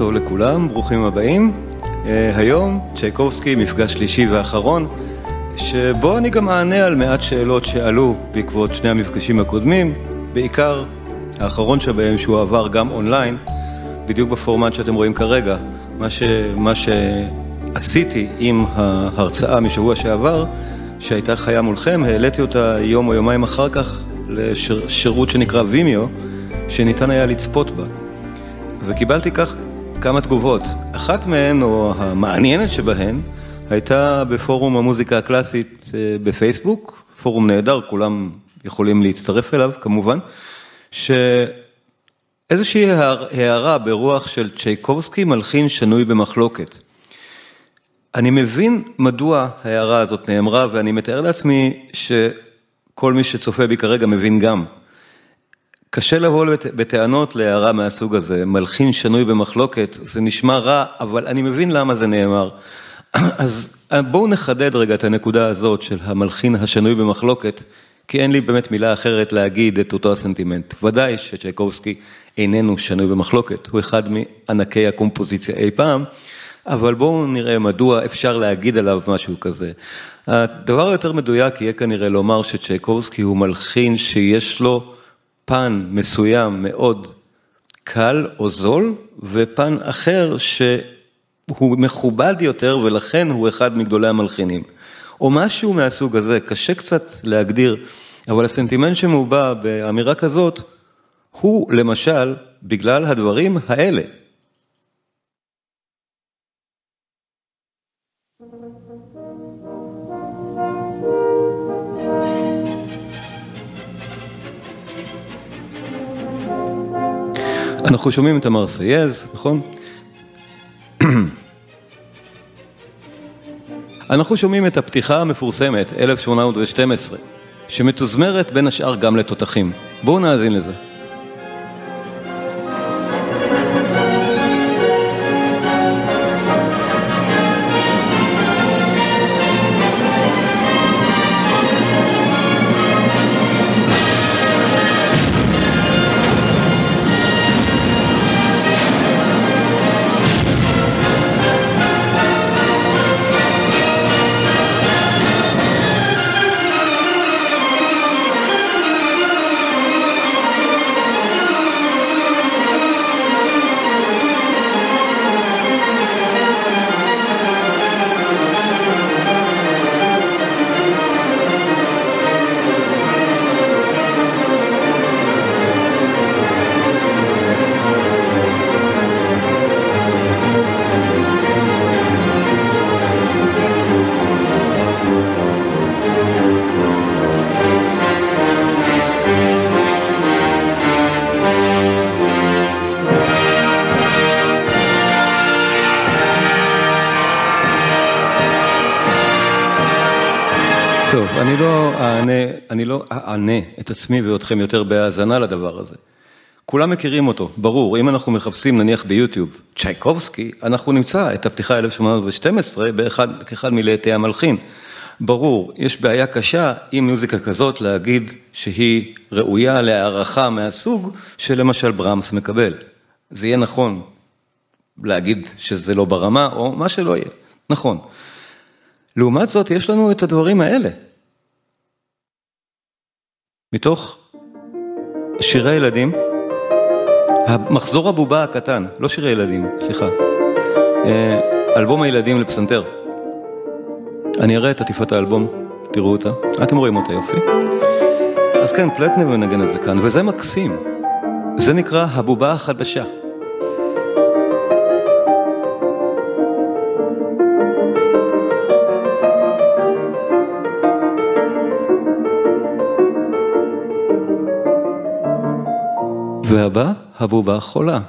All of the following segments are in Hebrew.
טוב לכולם, ברוכים הבאים. אה, היום צ'ייקובסקי, מפגש שלישי ואחרון, שבו אני גם אענה על מעט שאלות שעלו בעקבות שני המפגשים הקודמים, בעיקר האחרון שבהם שהוא עבר גם אונליין, בדיוק בפורמט שאתם רואים כרגע. מה, ש... מה שעשיתי עם ההרצאה משבוע שעבר, שהייתה חיה מולכם, העליתי אותה יום או יומיים אחר כך לשירות שנקרא וימיו, שניתן היה לצפות בה. וקיבלתי כך כמה תגובות. אחת מהן, או המעניינת שבהן, הייתה בפורום המוזיקה הקלאסית אה, בפייסבוק, פורום נהדר, כולם יכולים להצטרף אליו כמובן, שאיזושהי הערה ברוח של צ'ייקובסקי מלחין שנוי במחלוקת. אני מבין מדוע ההערה הזאת נאמרה ואני מתאר לעצמי שכל מי שצופה בי כרגע מבין גם. קשה לבוא בטענות להערה מהסוג הזה, מלחין שנוי במחלוקת, זה נשמע רע, אבל אני מבין למה זה נאמר. אז בואו נחדד רגע את הנקודה הזאת של המלחין השנוי במחלוקת, כי אין לי באמת מילה אחרת להגיד את אותו הסנטימנט. ודאי שצ'ייקובסקי איננו שנוי במחלוקת, הוא אחד מענקי הקומפוזיציה אי פעם, אבל בואו נראה מדוע אפשר להגיד עליו משהו כזה. הדבר היותר מדויק יהיה כנראה לומר שצ'ייקובסקי הוא מלחין שיש לו פן מסוים מאוד קל או זול, ופן אחר שהוא מכובד יותר ולכן הוא אחד מגדולי המלחינים. או משהו מהסוג הזה, קשה קצת להגדיר, אבל הסנטימנט שמובע באמירה כזאת, הוא למשל בגלל הדברים האלה. אנחנו שומעים את המרסייז, נכון? אנחנו שומעים את הפתיחה המפורסמת, 1812, שמתוזמרת בין השאר גם לתותחים. בואו נאזין לזה. אענה את עצמי ואתכם יותר בהאזנה לדבר הזה. כולם מכירים אותו, ברור, אם אנחנו מחפשים נניח ביוטיוב צ'ייקובסקי, אנחנו נמצא את הפתיחה 1812 באחד, כאחד מלהיטי המלחין. ברור, יש בעיה קשה עם מוזיקה כזאת להגיד שהיא ראויה להערכה מהסוג שלמשל ברמס מקבל. זה יהיה נכון להגיד שזה לא ברמה או מה שלא יהיה, נכון. לעומת זאת יש לנו את הדברים האלה. מתוך שירי ילדים, מחזור הבובה הקטן, לא שירי ילדים, סליחה, אה, אלבום הילדים לפסנתר. אני אראה את עטיפת האלבום, תראו אותה, אתם רואים אותה יופי. אז כן, פלטנר מנגן את זה כאן, וזה מקסים. זה נקרא הבובה החדשה. והבא, הבובה חולה.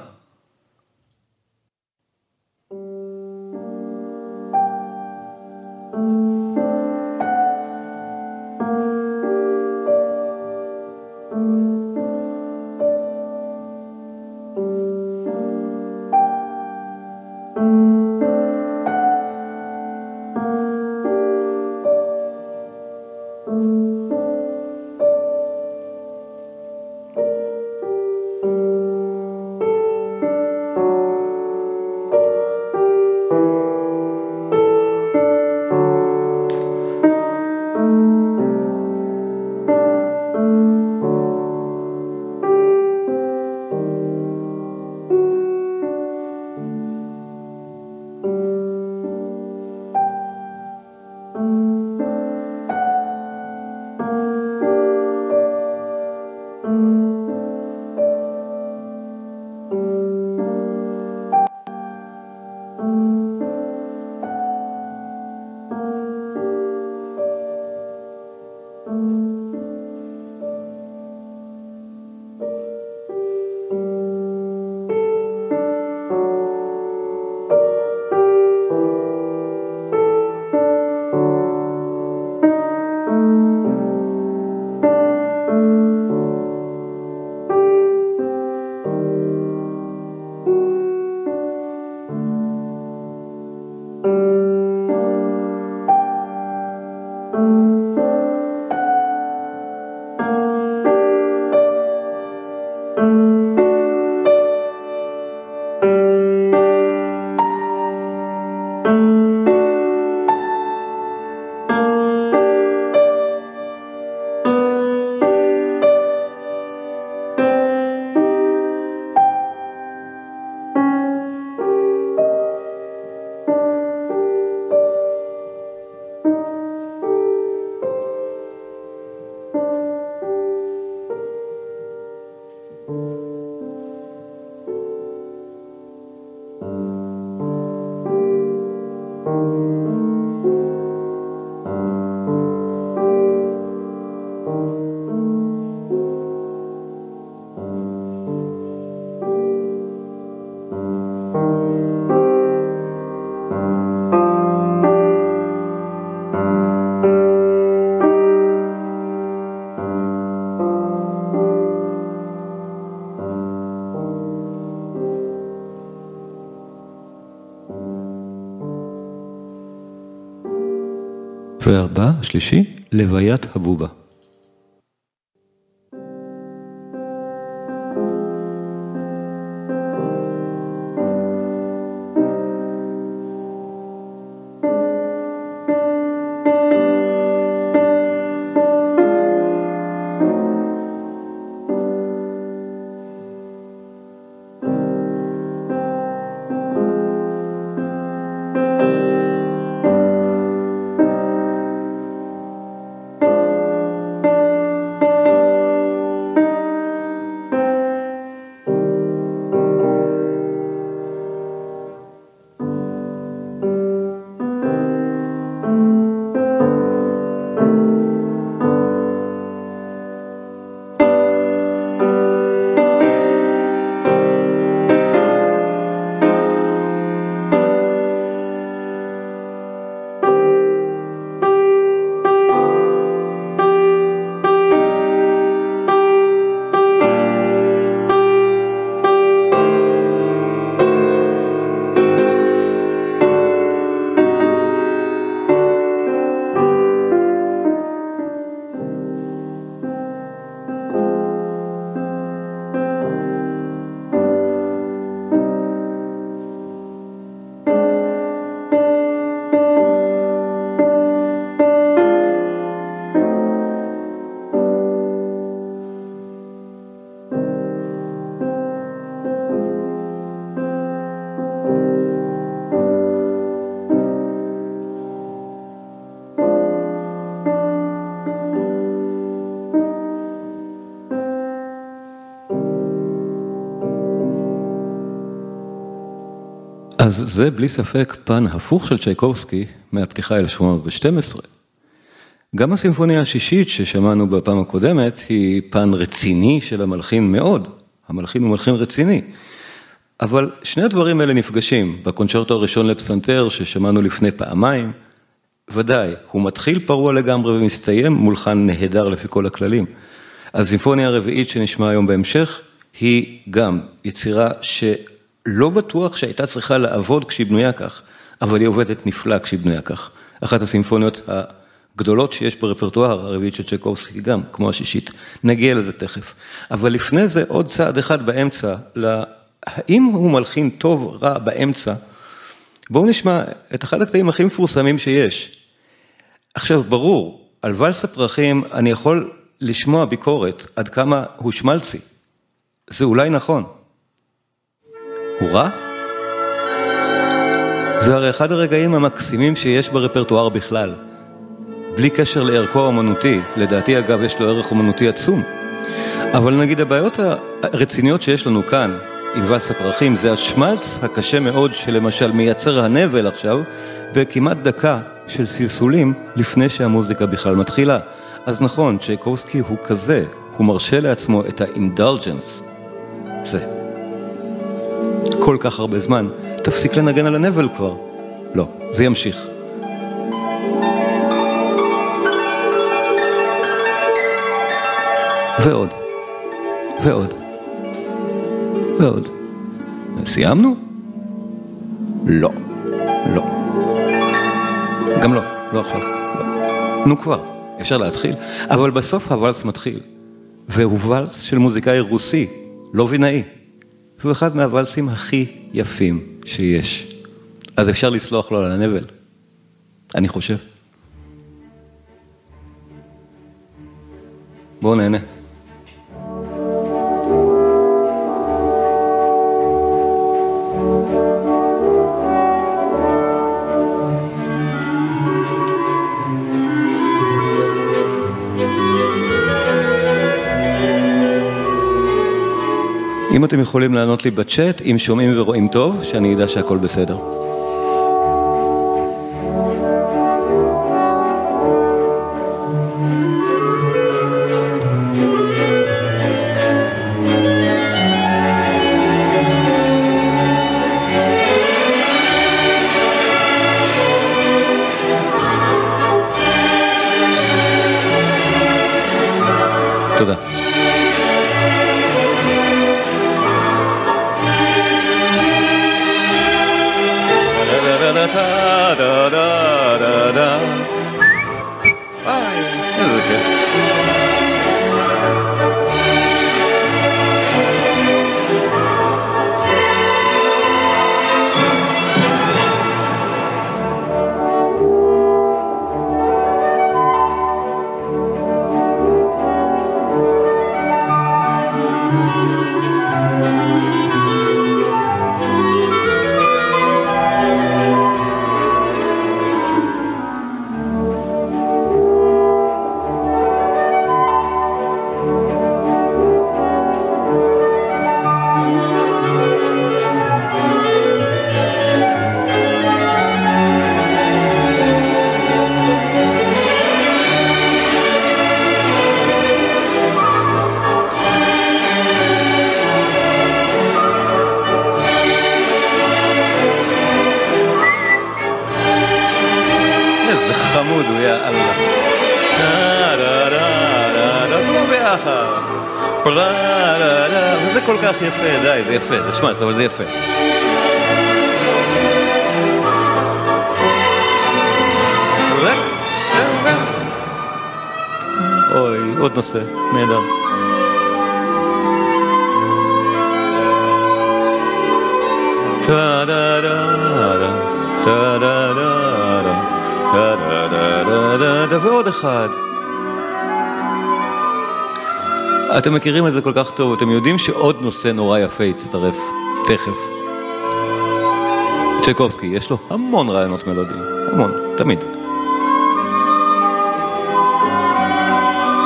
והבא, השלישי, לוויית הבובה. זה בלי ספק פן הפוך של צ'ייקובסקי מהפתיחה 1812. גם הסימפוניה השישית ששמענו בפעם הקודמת היא פן רציני של המלחין מאוד, המלחין הוא מלחין רציני. אבל שני הדברים האלה נפגשים, בקונצ'רטו הראשון לפסנתר ששמענו לפני פעמיים, ודאי, הוא מתחיל פרוע לגמרי ומסתיים מולחן נהדר לפי כל הכללים. הסימפוניה הרביעית שנשמע היום בהמשך, היא גם יצירה ש... לא בטוח שהייתה צריכה לעבוד כשהיא בנויה כך, אבל היא עובדת נפלא כשהיא בנויה כך. אחת הסימפוניות הגדולות שיש ברפרטואר, הרביעית של צ'קובסקי גם, כמו השישית. נגיע לזה תכף. אבל לפני זה עוד צעד אחד באמצע, האם הוא מלחין טוב, רע, באמצע? בואו נשמע את אחד הקטעים הכי מפורסמים שיש. עכשיו, ברור, על ואלס הפרחים אני יכול לשמוע ביקורת עד כמה הוא שמלצי. זה אולי נכון. הוא רע? זה הרי אחד הרגעים המקסימים שיש ברפרטואר בכלל. בלי קשר לערכו האומנותי, לדעתי אגב יש לו ערך אומנותי עצום. אבל נגיד הבעיות הרציניות שיש לנו כאן, עם ואס הפרחים, זה השמלץ הקשה מאוד שלמשל מייצר הנבל עכשיו, בכמעט דקה של סלסולים לפני שהמוזיקה בכלל מתחילה. אז נכון, צ'ייקובסקי הוא כזה, הוא מרשה לעצמו את האינדלג'נס. זה. כל כך הרבה זמן, תפסיק לנגן על הנבל כבר. לא, זה ימשיך. ועוד, ועוד, ועוד. סיימנו? לא, לא. גם לא, לא עכשיו. לא. נו כבר, אפשר להתחיל. אבל בסוף הוואלס מתחיל, והוא ואלס של מוזיקאי רוסי, לא וינאי. והוא אחד מהוואלסים הכי יפים שיש. אז אפשר לסלוח לו על הנבל, אני חושב. בואו נהנה. אם אתם יכולים לענות לי בצ'אט, אם שומעים ורואים טוב, שאני אדע שהכל בסדר. כך יפה, די, זה יפה, זה שמע, אבל זה יפה. אוי, עוד נושא, נהדר. ועוד אחד. אתם מכירים את זה כל כך טוב, אתם יודעים שעוד נושא נורא יפה יצטרף, תכף. צ'ייקובסקי, יש לו המון רעיונות מלודיים, המון, תמיד.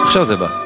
עכשיו זה בא.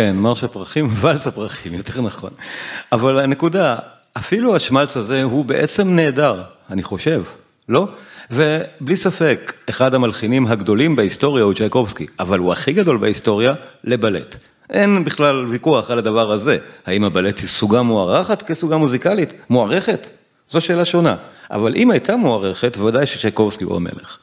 כן, מרש הפרחים, ואלס הפרחים, יותר נכון. אבל הנקודה, אפילו השמלץ הזה הוא בעצם נהדר, אני חושב, לא? ובלי ספק, אחד המלחינים הגדולים בהיסטוריה הוא צ'ייקובסקי, אבל הוא הכי גדול בהיסטוריה לבלט. אין בכלל ויכוח על הדבר הזה, האם הבלט היא סוגה מוערכת כסוגה מוזיקלית? מוערכת? זו שאלה שונה. אבל אם הייתה מוערכת, ודאי שצ'ייקובסקי הוא המלך.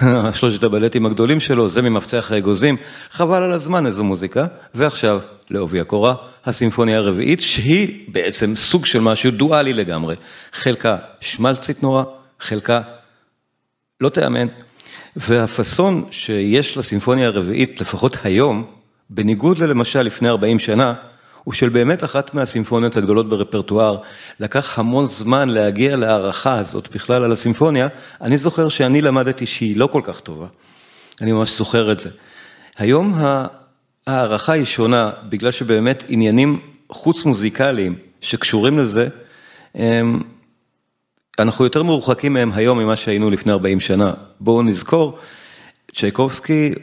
שלושת הבלטים הגדולים שלו, זה ממפצח האגוזים, חבל על הזמן איזו מוזיקה, ועכשיו, לעובי הקורה, הסימפוניה הרביעית, שהיא בעצם סוג של משהו דואלי לגמרי, חלקה שמלצית נורא, חלקה לא תיאמן, והפאסון שיש לסימפוניה הרביעית, לפחות היום, בניגוד ללמשל לפני 40 שנה, הוא של באמת אחת מהסימפוניות הגדולות ברפרטואר, לקח המון זמן להגיע להערכה הזאת בכלל על הסימפוניה, אני זוכר שאני למדתי שהיא לא כל כך טובה, אני ממש זוכר את זה. היום ההערכה היא שונה, בגלל שבאמת עניינים חוץ מוזיקליים שקשורים לזה, הם אנחנו יותר מרוחקים מהם היום ממה שהיינו לפני 40 שנה. בואו נזכור, צ'ייקובסקי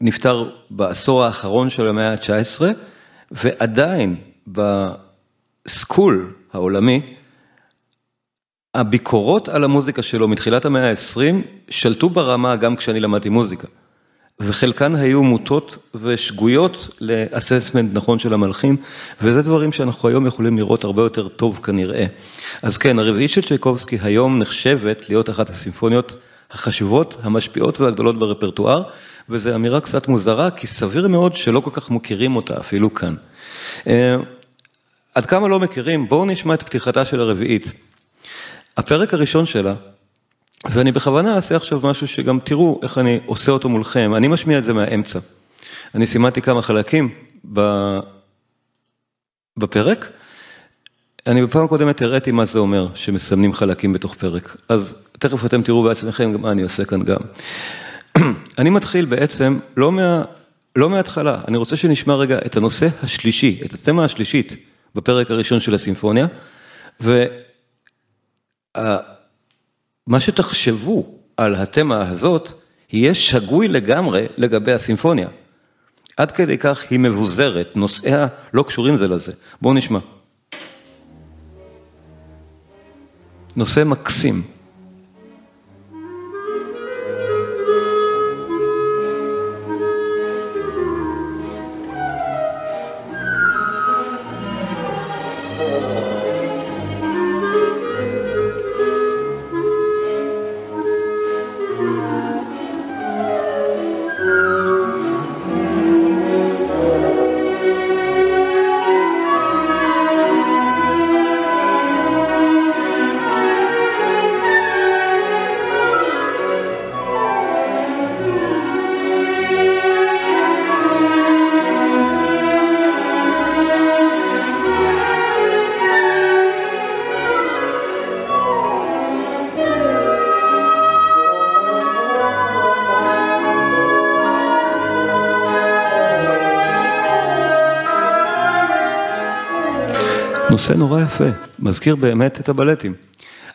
נפטר בעשור האחרון של המאה ה-19, ועדיין בסקול העולמי, הביקורות על המוזיקה שלו מתחילת המאה ה-20 שלטו ברמה גם כשאני למדתי מוזיקה. וחלקן היו מוטות ושגויות לאססמנט נכון של המלחין, וזה דברים שאנחנו היום יכולים לראות הרבה יותר טוב כנראה. אז כן, הרביעית של צ'ייקובסקי היום נחשבת להיות אחת הסימפוניות החשובות, המשפיעות והגדולות ברפרטואר, וזו אמירה קצת מוזרה, כי סביר מאוד שלא כל כך מוכירים אותה, אפילו כאן. אה, עד כמה לא מכירים, בואו נשמע את פתיחתה של הרביעית. הפרק הראשון שלה, ואני בכוונה אעשה עכשיו משהו שגם תראו איך אני עושה אותו מולכם, אני משמיע את זה מהאמצע. אני סימנתי כמה חלקים בפרק, אני בפעם הקודמת הראיתי מה זה אומר שמסמנים חלקים בתוך פרק, אז תכף אתם תראו בעצמכם מה אני עושה כאן גם. אני מתחיל בעצם לא, מה, לא מההתחלה, אני רוצה שנשמע רגע את הנושא השלישי, את התמה השלישית בפרק הראשון של הסימפוניה, ומה שתחשבו על התמה הזאת, יהיה שגוי לגמרי לגבי הסימפוניה. עד כדי כך היא מבוזרת, נושאיה לא קשורים זה לזה. בואו נשמע. נושא מקסים. נושא נורא יפה, מזכיר באמת את הבלטים.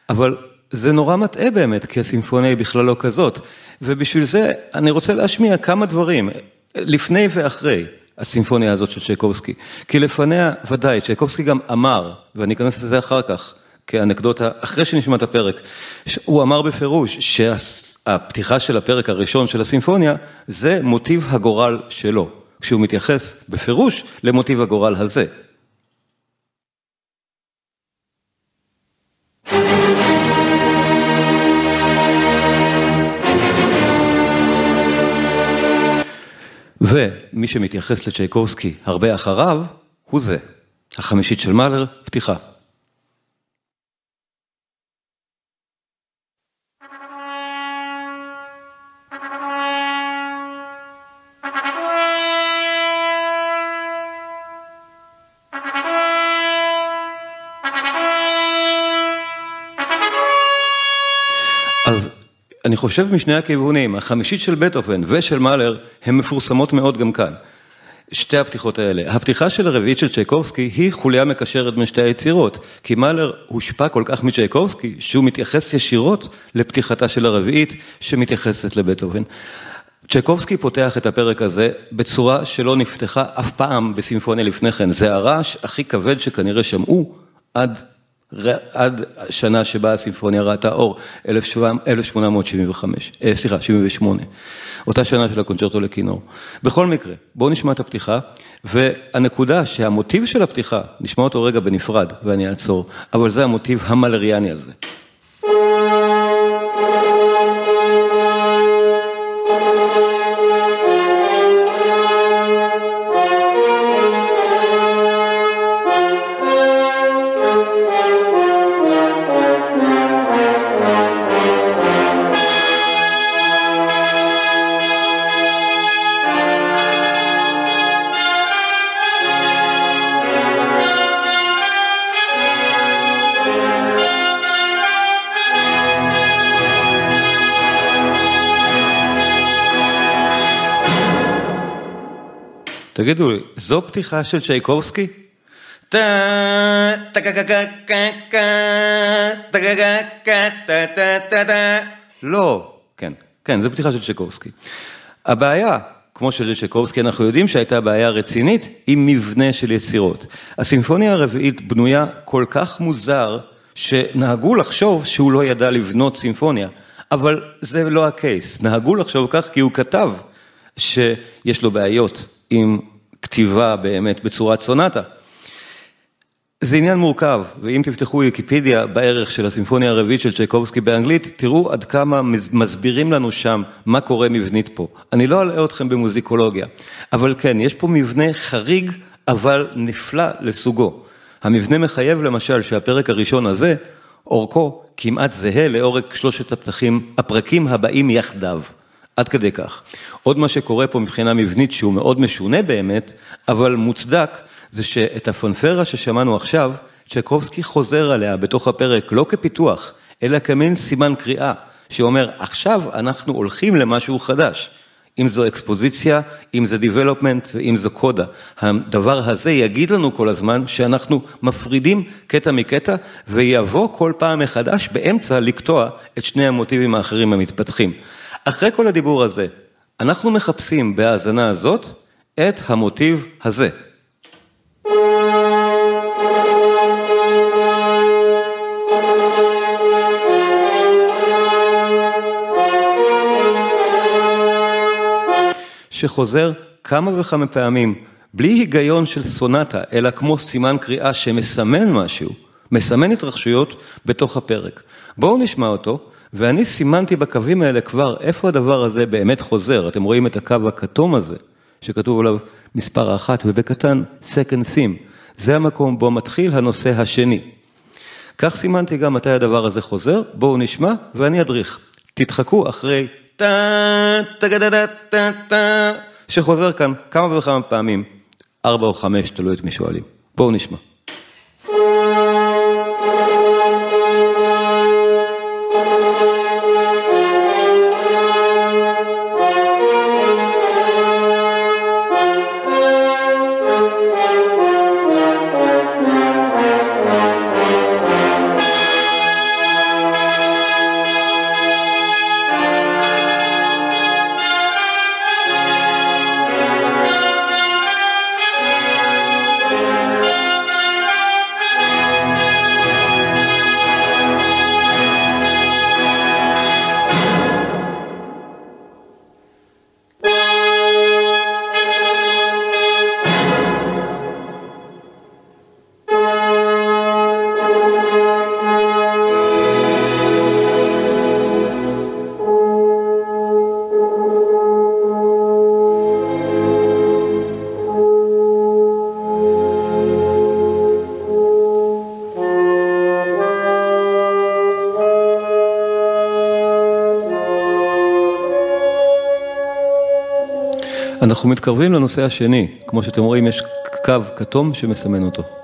אבל זה נורא מטעה באמת, כי הסימפוניה היא בכלל לא כזאת. ובשביל זה אני רוצה להשמיע כמה דברים, לפני ואחרי הסימפוניה הזאת של צ'ייקובסקי. כי לפניה, ודאי, צ'ייקובסקי גם אמר, ואני אכנס לזה אחר כך, כאנקדוטה, אחרי שנשמע את הפרק, הוא אמר בפירוש שהפתיחה של הפרק הראשון של הסימפוניה, זה מוטיב הגורל שלו. כשהוא מתייחס בפירוש למוטיב הגורל הזה. ומי שמתייחס לצ'ייקובסקי הרבה אחריו, הוא זה, החמישית של מאלר, פתיחה. חושב משני הכיוונים, החמישית של בטהובן ושל מאלר, הן מפורסמות מאוד גם כאן. שתי הפתיחות האלה. הפתיחה של הרביעית של צ'ייקובסקי היא חוליה מקשרת בין שתי היצירות, כי מאלר הושפע כל כך מצ'ייקובסקי, שהוא מתייחס ישירות לפתיחתה של הרביעית שמתייחסת לבטהובן. צ'ייקובסקי פותח את הפרק הזה בצורה שלא נפתחה אף פעם בסימפוניה לפני כן, זה הרעש הכי כבד שכנראה שמעו עד עד השנה שבה הסימפוניה ראתה אור, 1875, אה, סליחה, 78, אותה שנה של הקונצ'רטו לכינור. בכל מקרה, בואו נשמע את הפתיחה, והנקודה שהמוטיב של הפתיחה, נשמע אותו רגע בנפרד ואני אעצור, אבל זה המוטיב המלריאני הזה. תגידו לי, זו פתיחה של צ'ייקובסקי? לא, כן, כן, זו פתיחה של צ'קובסקי. הבעיה, כמו של צ'קובסקי, אנחנו יודעים שהייתה בעיה רצינית עם מבנה של יצירות. הסימפוניה הרביעית בנויה כל כך מוזר, שנהגו לחשוב שהוא לא ידע לבנות סימפוניה, אבל זה לא הקייס, נהגו לחשוב כך כי הוא כתב שיש לו בעיות עם כתיבה באמת בצורת סונטה. זה עניין מורכב, ואם תפתחו ויקיפדיה בערך של הסימפוניה הרביעית של צ'ייקובסקי באנגלית, תראו עד כמה מסבירים לנו שם מה קורה מבנית פה. אני לא אלאה אתכם במוזיקולוגיה, אבל כן, יש פה מבנה חריג, אבל נפלא לסוגו. המבנה מחייב למשל שהפרק הראשון הזה, אורכו כמעט זהה לאורך שלושת הפתחים, הפרקים הבאים יחדיו. עד כדי כך. עוד מה שקורה פה מבחינה מבנית שהוא מאוד משונה באמת, אבל מוצדק, זה שאת הפנפרה ששמענו עכשיו, צ'קובסקי חוזר עליה בתוך הפרק לא כפיתוח, אלא כמין סימן קריאה, שאומר עכשיו אנחנו הולכים למשהו חדש. אם זו אקספוזיציה, אם זה development ואם זו קודה. הדבר הזה יגיד לנו כל הזמן שאנחנו מפרידים קטע מקטע ויבוא כל פעם מחדש באמצע לקטוע את שני המוטיבים האחרים המתפתחים. אחרי כל הדיבור הזה, אנחנו מחפשים בהאזנה הזאת את המוטיב הזה. שחוזר כמה וכמה פעמים, בלי היגיון של סונטה, אלא כמו סימן קריאה שמסמן משהו, מסמן התרחשויות בתוך הפרק. בואו נשמע אותו, ואני סימנתי בקווים האלה כבר איפה הדבר הזה באמת חוזר. אתם רואים את הקו הכתום הזה, שכתוב עליו מספר אחת, ובקטן second theme. זה המקום בו מתחיל הנושא השני. כך סימנתי גם מתי הדבר הזה חוזר, בואו נשמע ואני אדריך. תדחקו אחרי טה, טה טה טה, שחוזר כאן כמה וכמה פעמים, ארבע או חמש, תלוי את מי שואלים. בואו נשמע. אנחנו מתקרבים לנושא השני, כמו שאתם רואים יש קו כתום שמסמן אותו.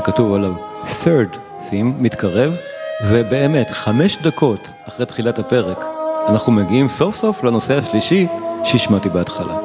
שכתוב עליו third theme מתקרב, ובאמת חמש דקות אחרי תחילת הפרק אנחנו מגיעים סוף סוף לנושא השלישי שהשמעתי בהתחלה.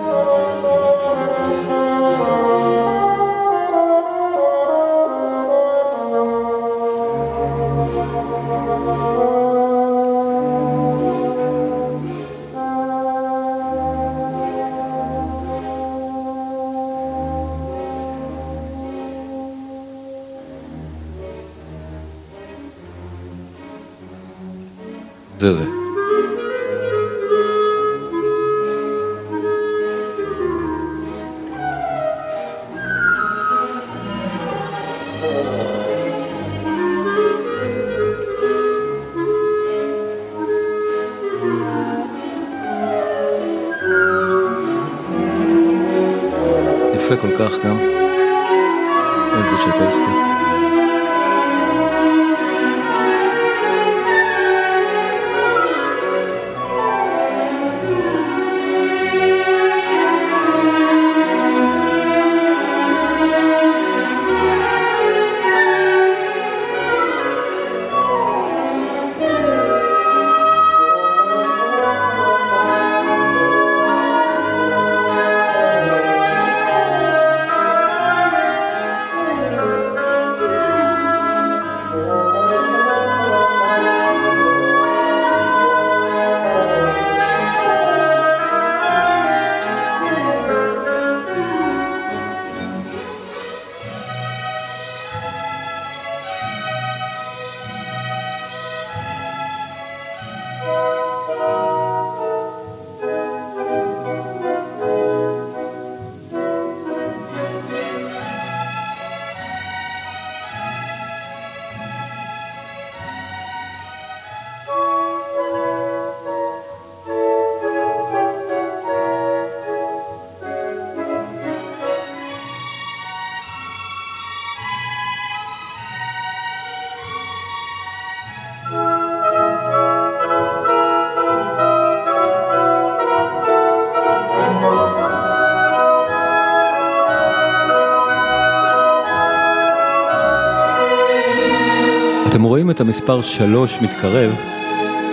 את המספר 3 מתקרב,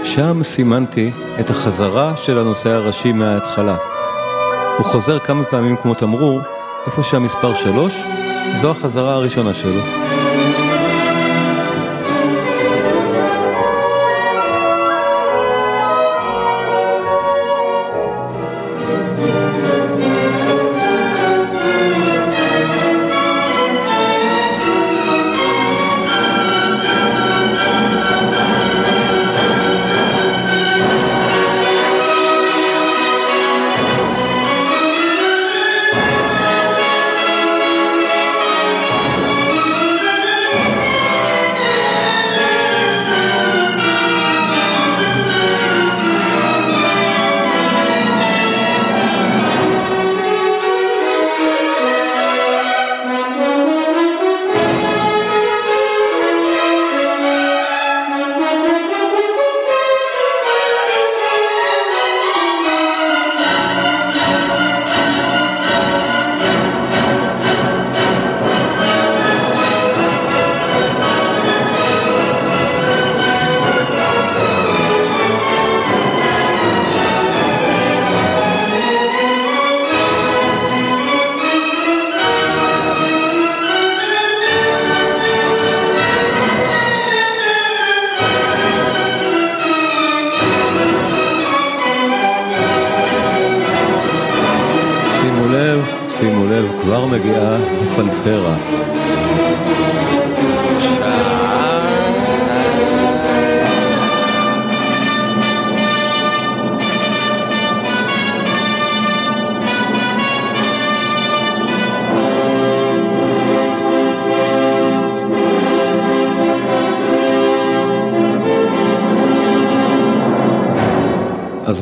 שם סימנתי את החזרה של הנושא הראשי מההתחלה. הוא חוזר כמה פעמים כמו תמרור, איפה שהמספר 3, זו החזרה הראשונה שלו.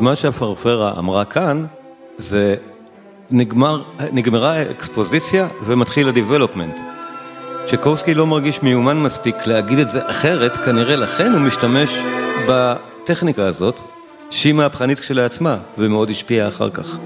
מה שהפרפרה אמרה כאן, זה נגמר, נגמרה האקספוזיציה ומתחיל הדיבלופמנט. צ'קובסקי לא מרגיש מיומן מספיק להגיד את זה אחרת, כנראה לכן הוא משתמש בטכניקה הזאת, שהיא מהפכנית כשלעצמה, ומאוד השפיעה אחר כך.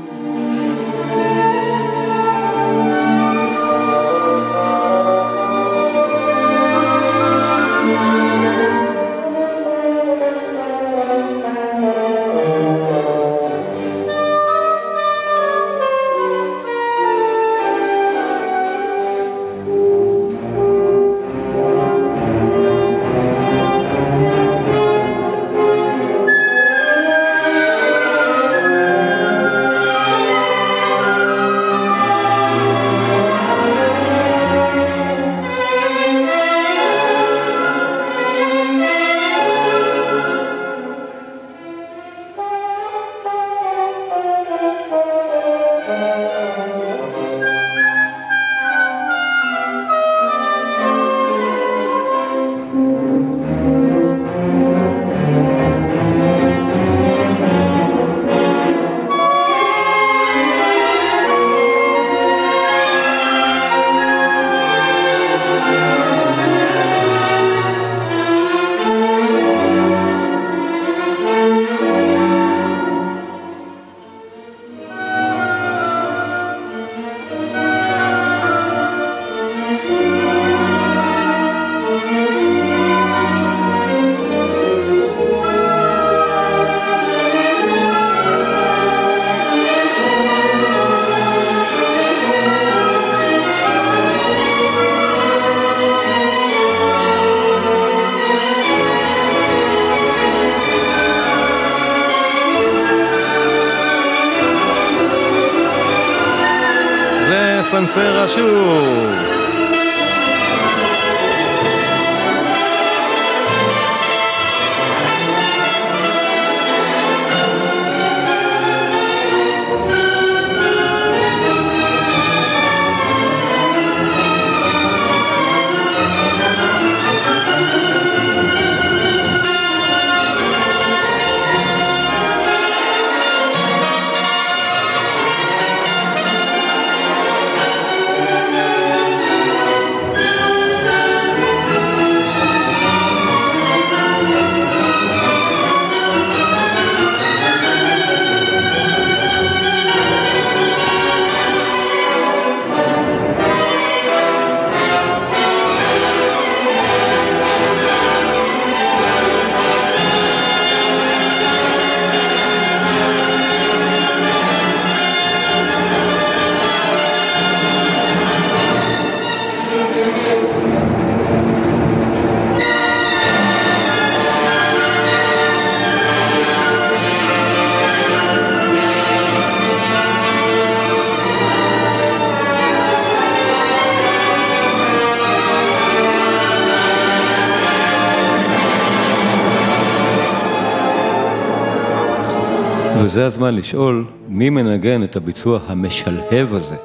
וזה הזמן לשאול מי מנגן את הביצוע המשלהב הזה.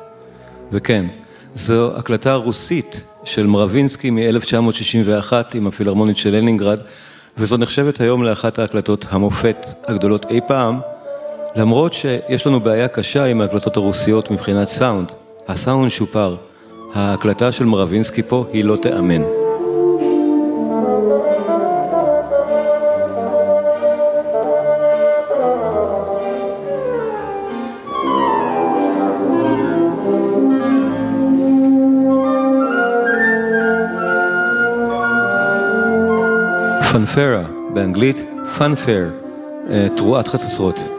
וכן, זו הקלטה רוסית של מרווינסקי מ-1961 עם הפילהרמונית של לנינגרד, וזו נחשבת היום לאחת ההקלטות המופת הגדולות אי פעם, למרות שיש לנו בעיה קשה עם ההקלטות הרוסיות מבחינת סאונד. הסאונד שופר. ההקלטה של מרווינסקי פה היא לא תיאמן. פנפרה, באנגלית פאנפר, אה, תרועת חצוצרות.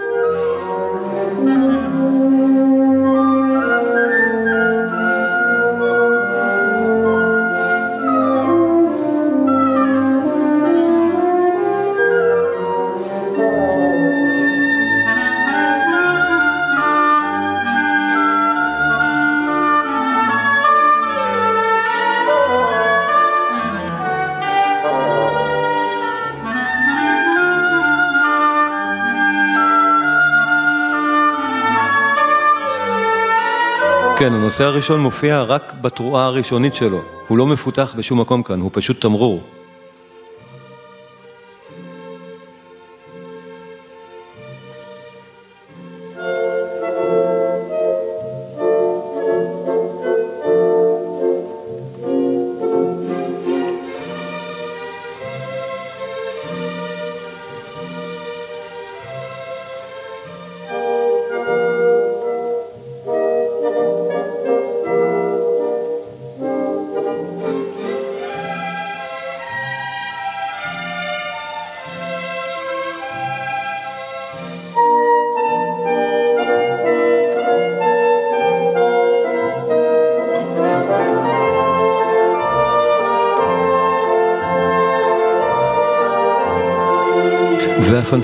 כן, הנושא הראשון מופיע רק בתרועה הראשונית שלו, הוא לא מפותח בשום מקום כאן, הוא פשוט תמרור.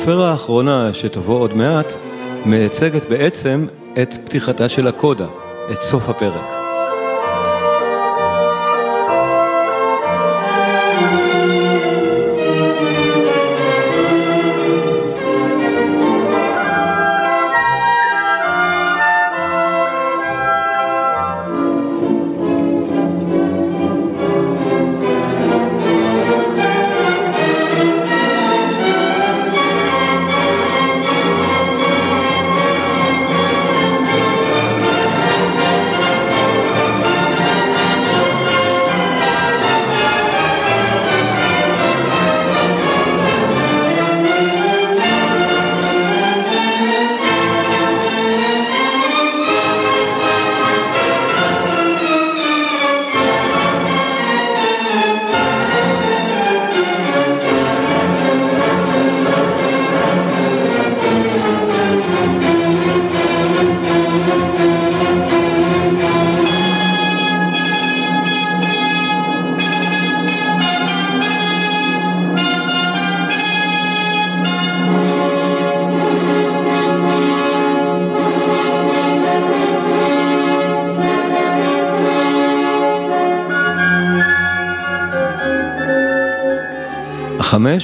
והפנפרה האחרונה שתבוא עוד מעט מייצגת בעצם את פתיחתה של הקודה, את סוף הפרק.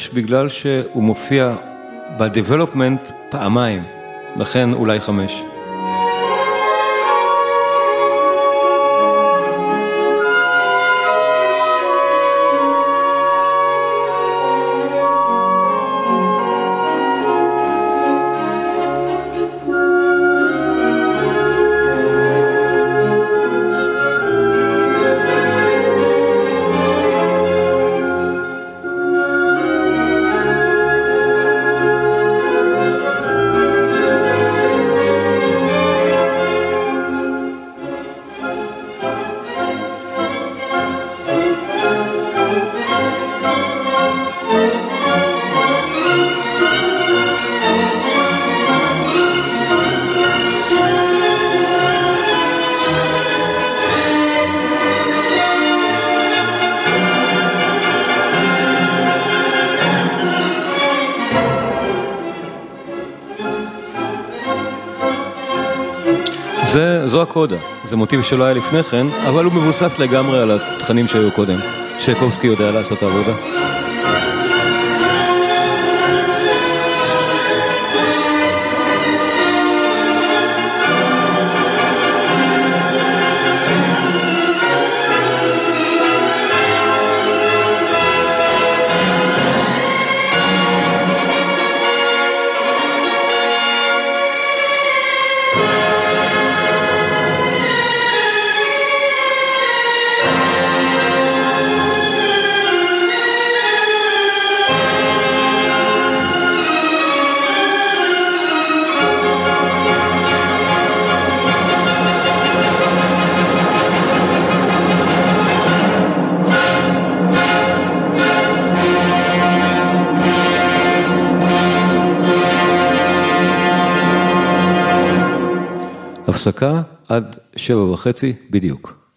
חמש בגלל שהוא מופיע ב-development פעמיים, לכן אולי חמש. זו הקודה, זה מוטיב שלא היה לפני כן, אבל הוא מבוסס לגמרי על התכנים שהיו קודם. שייקובסקי יודע לעשות את העבודה. שבע וחצי בדיוק.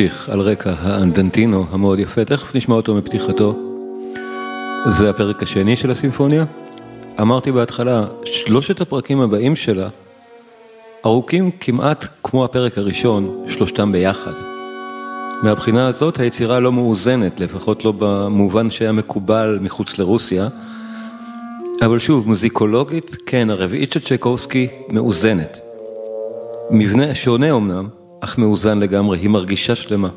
נמשיך על רקע האנדנטינו המאוד יפה, תכף נשמע אותו מפתיחתו. זה הפרק השני של הסימפוניה. אמרתי בהתחלה, שלושת הפרקים הבאים שלה ארוכים כמעט כמו הפרק הראשון, שלושתם ביחד. מהבחינה הזאת היצירה לא מאוזנת, לפחות לא במובן שהיה מקובל מחוץ לרוסיה. אבל שוב, מוזיקולוגית, כן, הרביעית של צ'ייקובסקי מאוזנת. מבנה שונה אמנם, אך מאוזן לגמרי, היא מרגישה שלמה.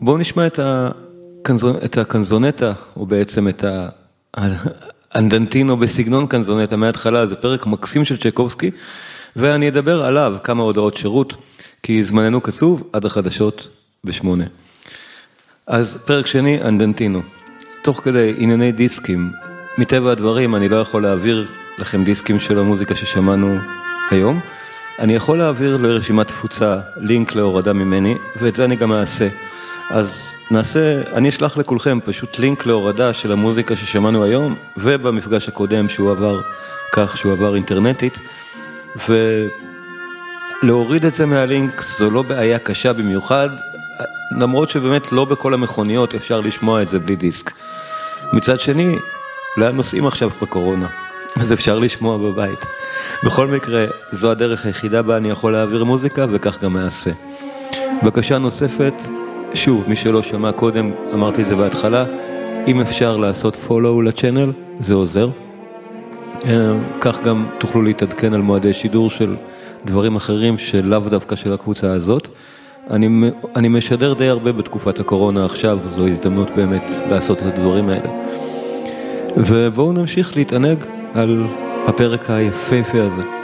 בואו נשמע את, הקנזונ... את הקנזונטה, או בעצם את האנדנטינו בסגנון קנזונטה מההתחלה, זה פרק מקסים של צ'ייקובסקי, ואני אדבר עליו כמה הודעות שירות, כי זמננו קצוב עד החדשות בשמונה. אז פרק שני, אנדנטינו. תוך כדי ענייני דיסקים, מטבע הדברים אני לא יכול להעביר לכם דיסקים של המוזיקה ששמענו היום. אני יכול להעביר לרשימת תפוצה לינק להורדה ממני, ואת זה אני גם אעשה. אז נעשה, אני אשלח לכולכם פשוט לינק להורדה של המוזיקה ששמענו היום, ובמפגש הקודם שהוא עבר כך שהוא עבר אינטרנטית, ולהוריד את זה מהלינק זו לא בעיה קשה במיוחד, למרות שבאמת לא בכל המכוניות אפשר לשמוע את זה בלי דיסק. מצד שני, לאן נוסעים עכשיו בקורונה? אז אפשר לשמוע בבית. בכל מקרה, זו הדרך היחידה בה אני יכול להעביר מוזיקה, וכך גם אעשה. בקשה נוספת, שוב, מי שלא שמע קודם, אמרתי את זה בהתחלה, אם אפשר לעשות follow לצ'אנל, זה עוזר. אה, כך גם תוכלו להתעדכן על מועדי שידור של דברים אחרים שלאו דווקא של הקבוצה הזאת. אני, אני משדר די הרבה בתקופת הקורונה עכשיו, זו הזדמנות באמת לעשות את הדברים האלה. ובואו נמשיך להתענג על הפרק היפהפה הזה.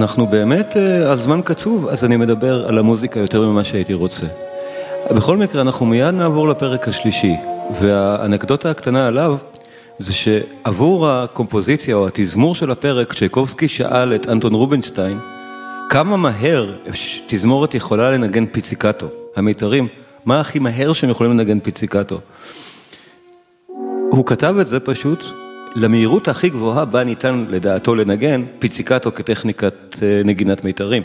אנחנו באמת, הזמן קצוב, אז אני מדבר על המוזיקה יותר ממה שהייתי רוצה. בכל מקרה, אנחנו מיד נעבור לפרק השלישי, והאנקדוטה הקטנה עליו, זה שעבור הקומפוזיציה או התזמור של הפרק, צ'ייקובסקי שאל את אנטון רובינשטיין, כמה מהר תזמורת יכולה לנגן פיציקטו, המיתרים, מה הכי מהר שהם יכולים לנגן פיציקטו. הוא כתב את זה פשוט למהירות הכי גבוהה בה ניתן לדעתו לנגן פיציקטו כטכניקת נגינת מיתרים.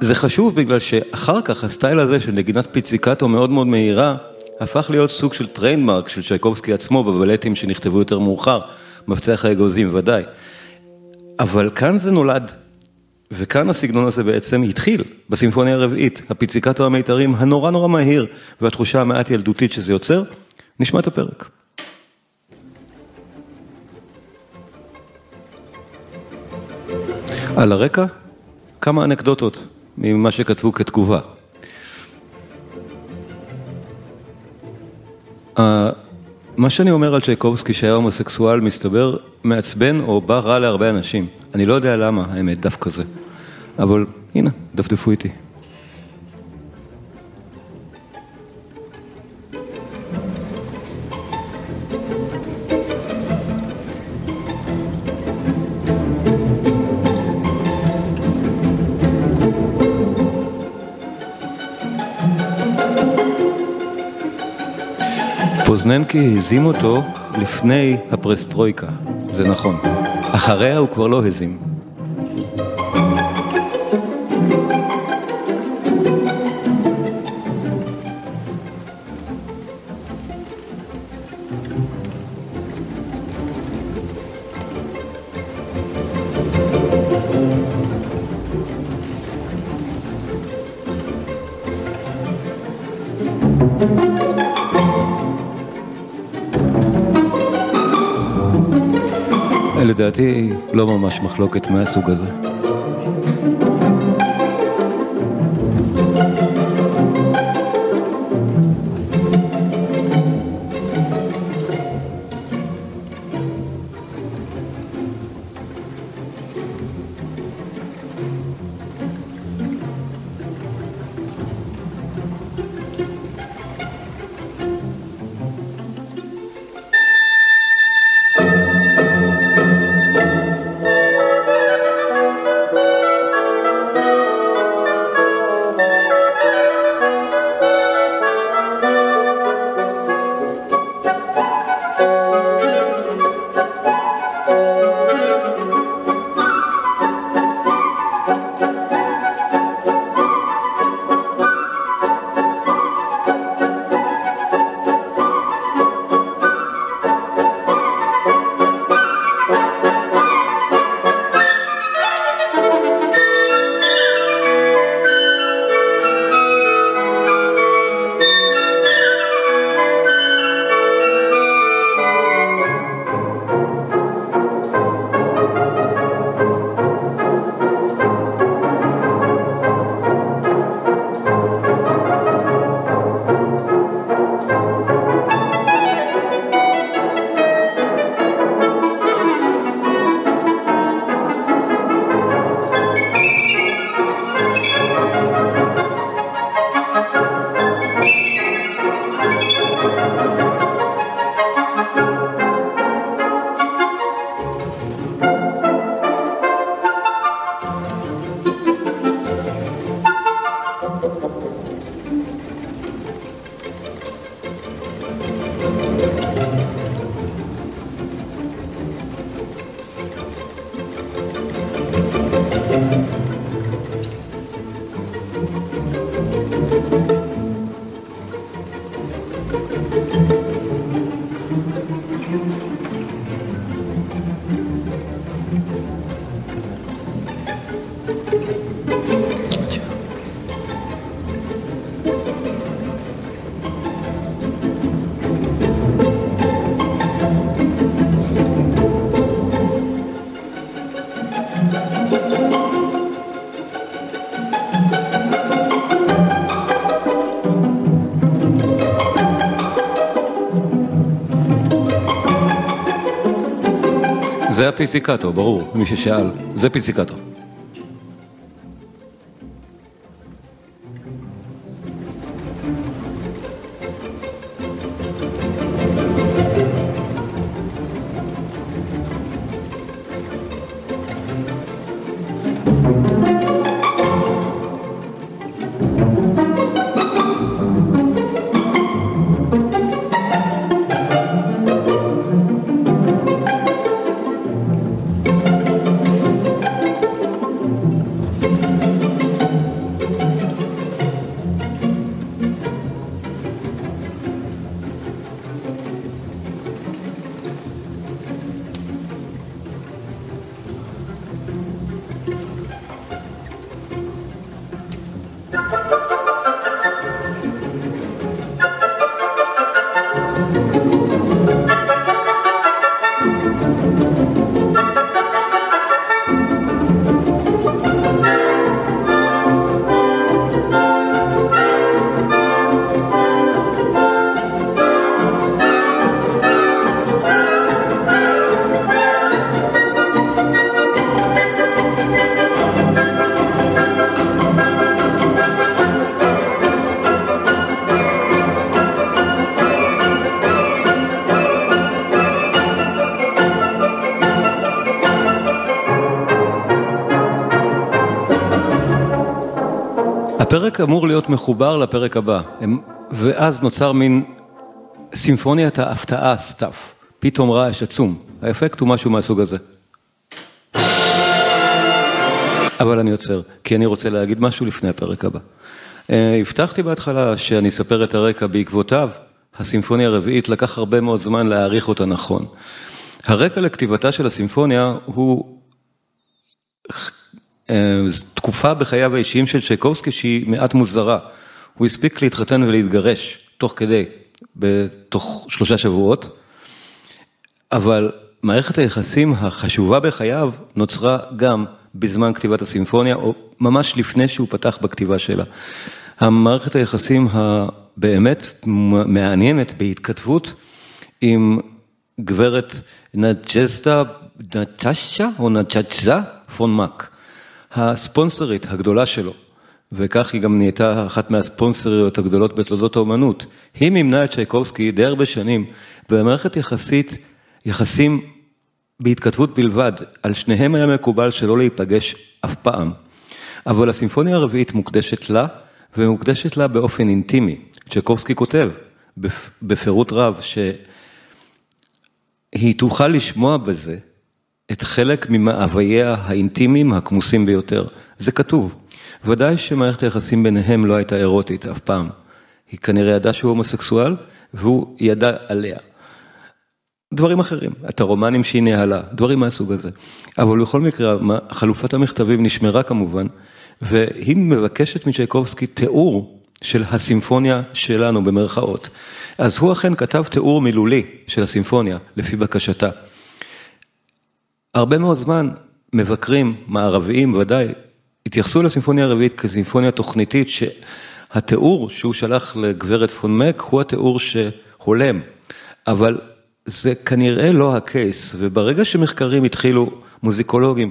זה חשוב בגלל שאחר כך הסטייל הזה של נגינת פיציקטו מאוד מאוד מהירה, הפך להיות סוג של trademark של צ'ייקובסקי עצמו בבלטים שנכתבו יותר מאוחר, מפצח האגוזים ודאי. אבל כאן זה נולד, וכאן הסגנון הזה בעצם התחיל בסימפוניה הרביעית, הפיציקטו המיתרים הנורא נורא מהיר, והתחושה המעט ילדותית שזה יוצר, נשמע את הפרק. על הרקע, כמה אנקדוטות ממה שכתבו כתגובה. מה שאני אומר על צ'ייקובסקי שהיה הומוסקסואל מסתבר מעצבן או בא רע להרבה אנשים. אני לא יודע למה האמת דווקא זה, אבל הנה, דפדפו איתי. פוזננקי הזים אותו לפני הפרסטרויקה, זה נכון. אחריה הוא כבר לא הזים. לדעתי לא ממש מחלוקת מהסוג הזה. הפיציקטו, ברור, מי ששאל, זה פיציקטו. הפרק אמור להיות מחובר לפרק הבא, ואז נוצר מין סימפוניית ההפתעה stuff, פתאום רעש עצום, האפקט הוא משהו מהסוג הזה. אבל אני עוצר, כי אני רוצה להגיד משהו לפני הפרק הבא. אה, הבטחתי בהתחלה שאני אספר את הרקע בעקבותיו, הסימפוניה הרביעית לקח הרבה מאוד זמן להעריך אותה נכון. הרקע לכתיבתה של הסימפוניה הוא תקופה בחייו האישיים של צ'ייקובסקי שהיא מעט מוזרה. הוא הספיק להתחתן ולהתגרש תוך כדי, בתוך שלושה שבועות, אבל מערכת היחסים החשובה בחייו נוצרה גם בזמן כתיבת הסימפוניה, או ממש לפני שהוא פתח בכתיבה שלה. המערכת היחסים הבאמת מעניינת בהתכתבות עם גברת נג'זדה, נטשה או נג'זדה פון מאק. הספונסרית הגדולה שלו, וכך היא גם נהייתה אחת מהספונסריות הגדולות בתולדות האומנות, היא מימנה את צ'ייקובסקי די הרבה שנים, במערכת יחסית, יחסים בהתכתבות בלבד, על שניהם היה מקובל שלא להיפגש אף פעם. אבל הסימפוניה הרביעית מוקדשת לה, ומוקדשת לה באופן אינטימי. צ'ייקובסקי כותב בפירוט רב שהיא תוכל לשמוע בזה את חלק ממאווייה האינטימיים הכמוסים ביותר. זה כתוב. ודאי שמערכת היחסים ביניהם לא הייתה אירוטית אף פעם. היא כנראה ידעה שהוא הומוסקסואל, והוא ידע עליה. דברים אחרים, את הרומנים שהיא ניהלה, דברים מהסוג הזה. אבל בכל מקרה, חלופת המכתבים נשמרה כמובן, והיא מבקשת מצ'ייקובסקי תיאור של הסימפוניה שלנו במרכאות. אז הוא אכן כתב תיאור מילולי של הסימפוניה, לפי בקשתה. הרבה מאוד זמן מבקרים מערביים ודאי התייחסו לסימפוניה הרביעית כסימפוניה תוכניתית שהתיאור שהוא שלח לגברת פון מק הוא התיאור שהולם, אבל זה כנראה לא הקייס וברגע שמחקרים התחילו מוזיקולוגים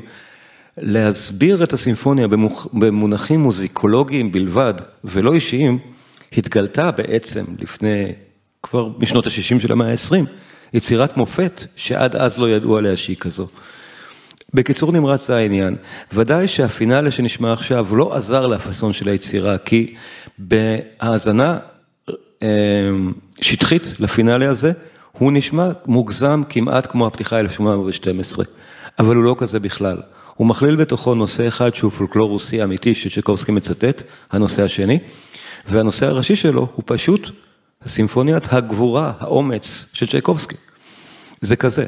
להסביר את הסימפוניה במונחים מוזיקולוגיים בלבד ולא אישיים, התגלתה בעצם לפני כבר משנות ה-60 של המאה ה-20 יצירת מופת שעד אז לא ידעו עליה שהיא כזו. בקיצור נמרץ העניין. ודאי שהפינאלה שנשמע עכשיו לא עזר לפאסון של היצירה, כי בהאזנה אה, שטחית לפינאלה הזה, הוא נשמע מוגזם כמעט כמו הפתיחה 1812, אבל הוא לא כזה בכלל. הוא מכליל בתוכו נושא אחד שהוא פולקלור רוסי אמיתי שצ'קובסקי מצטט, הנושא השני, והנושא הראשי שלו הוא פשוט הסימפוניית הגבורה, האומץ של צ'ייקובסקי. זה כזה.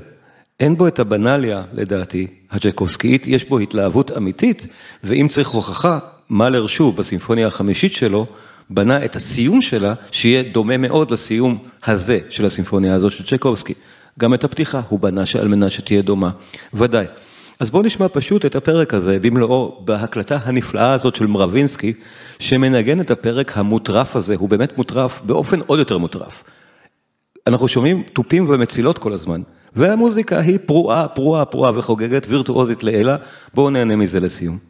אין בו את הבנאליה, לדעתי, הצ'ייקובסקית, יש בו התלהבות אמיתית, ואם צריך הוכחה, מאלר שוב, בסימפוניה החמישית שלו, בנה את הסיום שלה, שיהיה דומה מאוד לסיום הזה של הסימפוניה הזו של צ'ייקובסקי. גם את הפתיחה הוא בנה על מנת שתהיה דומה, ודאי. אז בואו נשמע פשוט את הפרק הזה במלואו בהקלטה הנפלאה הזאת של מרווינסקי, שמנגן את הפרק המוטרף הזה, הוא באמת מוטרף באופן עוד יותר מוטרף. אנחנו שומעים תופים ומצילות כל הזמן. והמוזיקה היא פרועה, פרועה, פרועה וחוגגת, וירטואוזית לעילה, בואו נהנה מזה לסיום.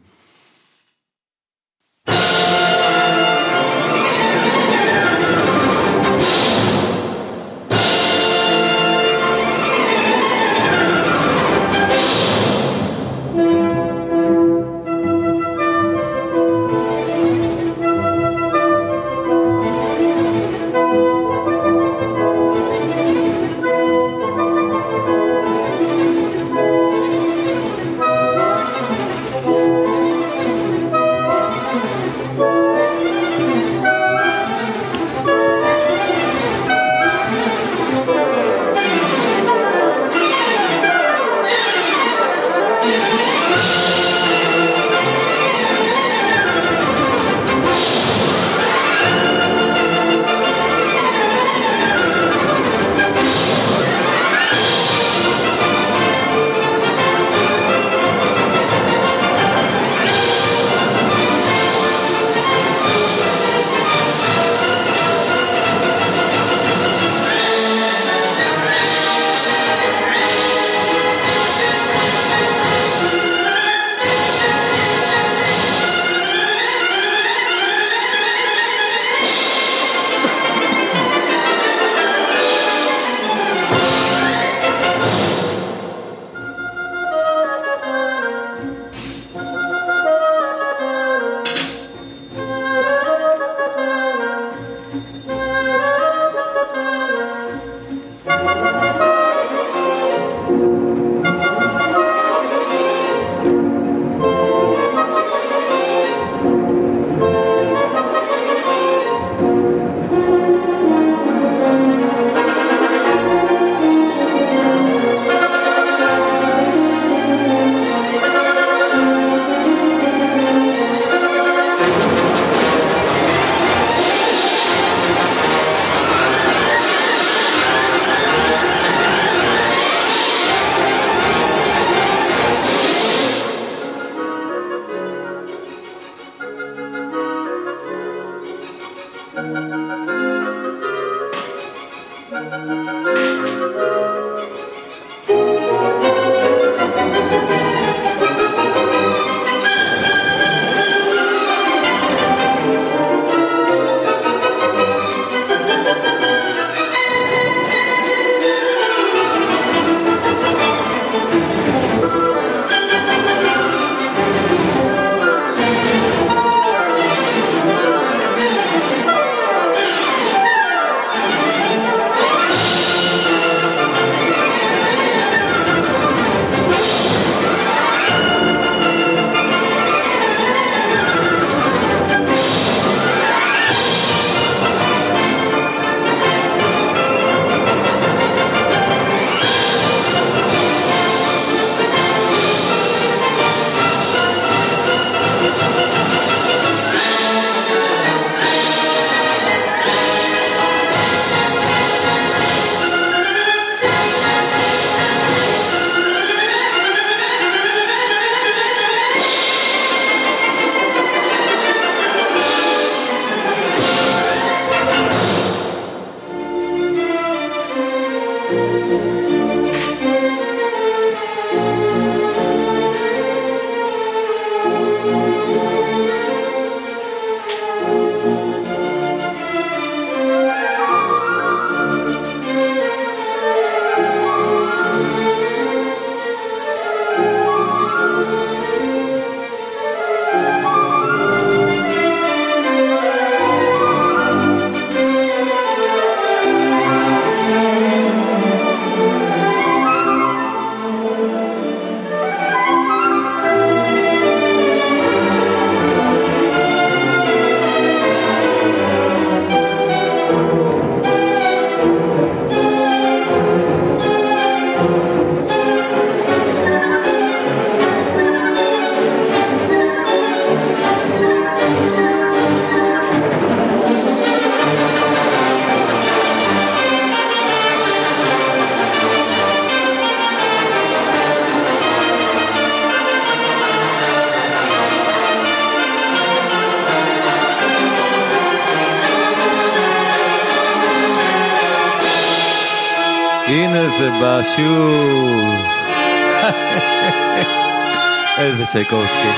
איזה שייקובסקי.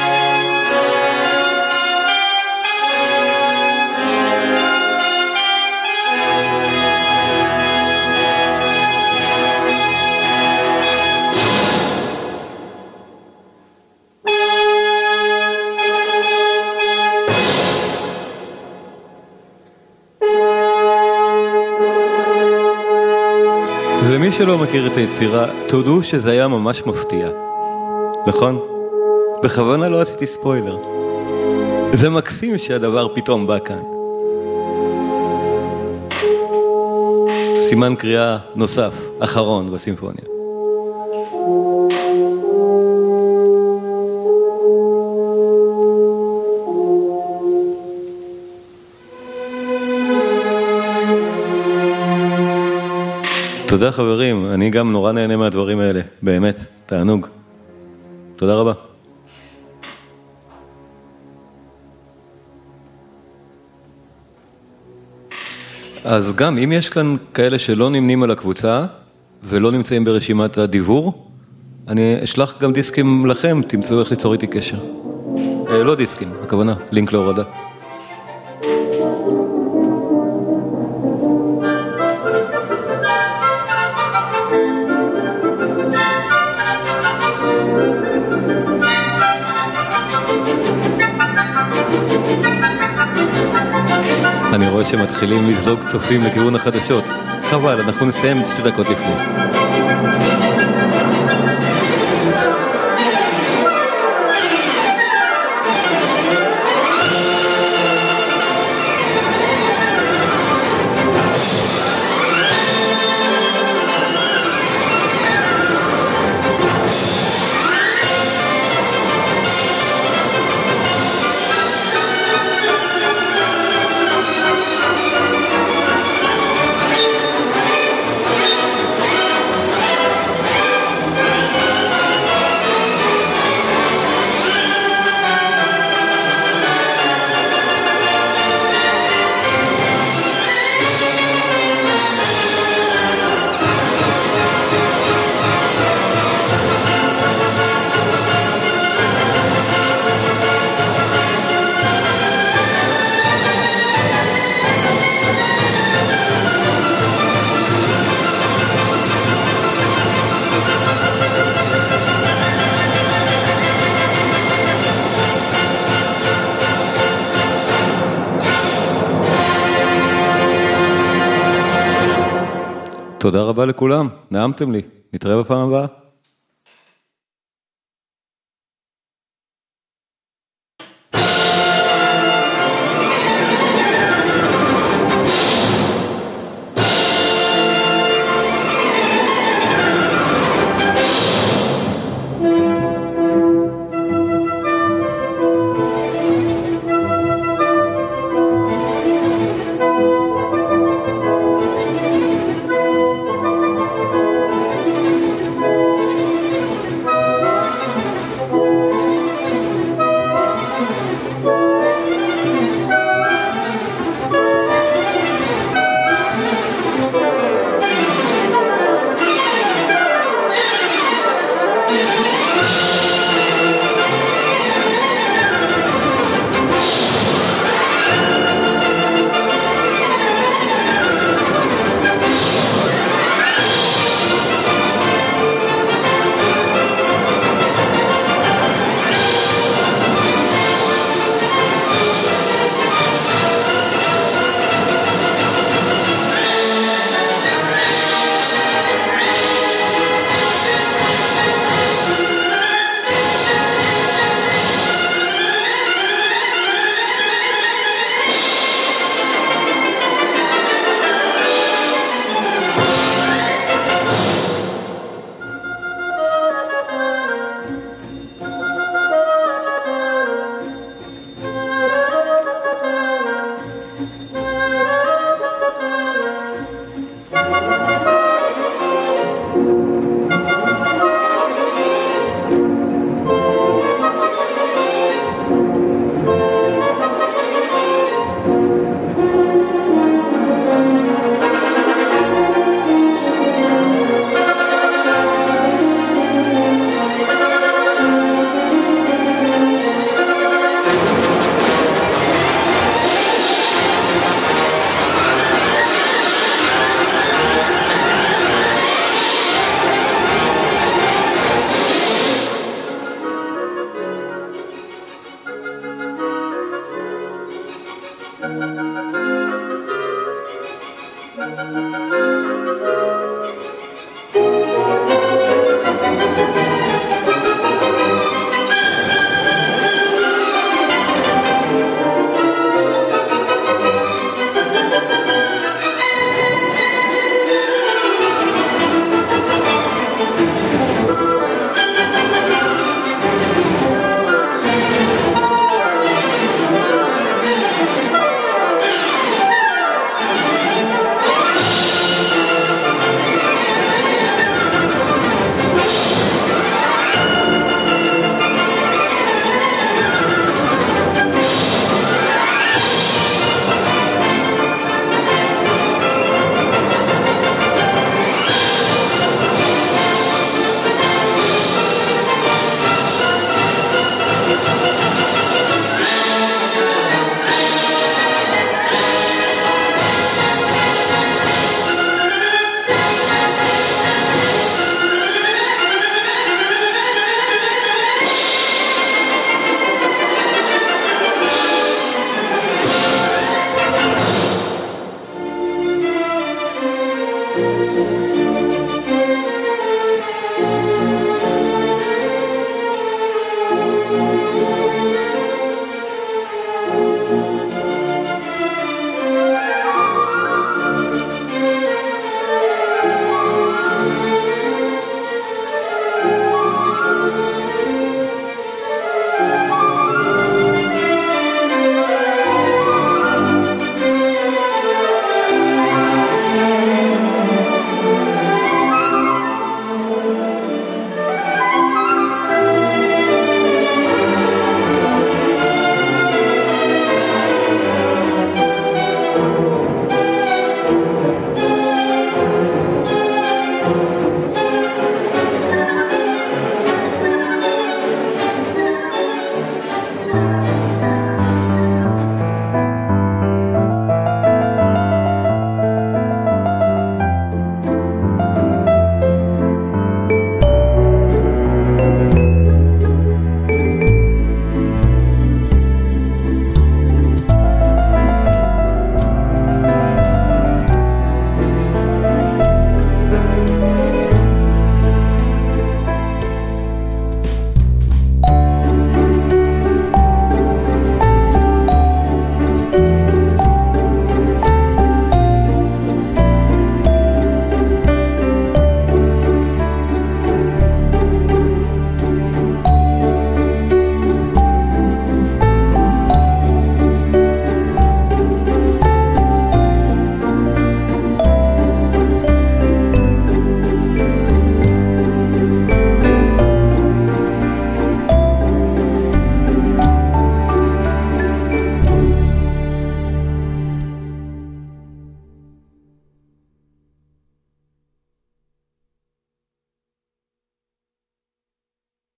ומי שלא מכיר את היצירה, תודו שזה היה ממש מפתיע. נכון? בכוונה לא עשיתי ספוילר. זה מקסים שהדבר פתאום בא כאן. סימן קריאה נוסף, אחרון בסימפוניה. תודה חברים, אני גם נורא נהנה מהדברים האלה, באמת, תענוג. תודה רבה. אז גם, אם יש כאן כאלה שלא נמנים על הקבוצה ולא נמצאים ברשימת הדיבור, אני אשלח גם דיסקים לכם, תמצאו איך ליצור איתי קשר. אה, לא דיסקים, הכוונה, לינק להורדה. שמתחילים לזלוג צופים לכיוון החדשות. חבל, אנחנו נסיים שתי דקות לפני. תודה רבה לכולם, נעמתם לי, נתראה בפעם הבאה.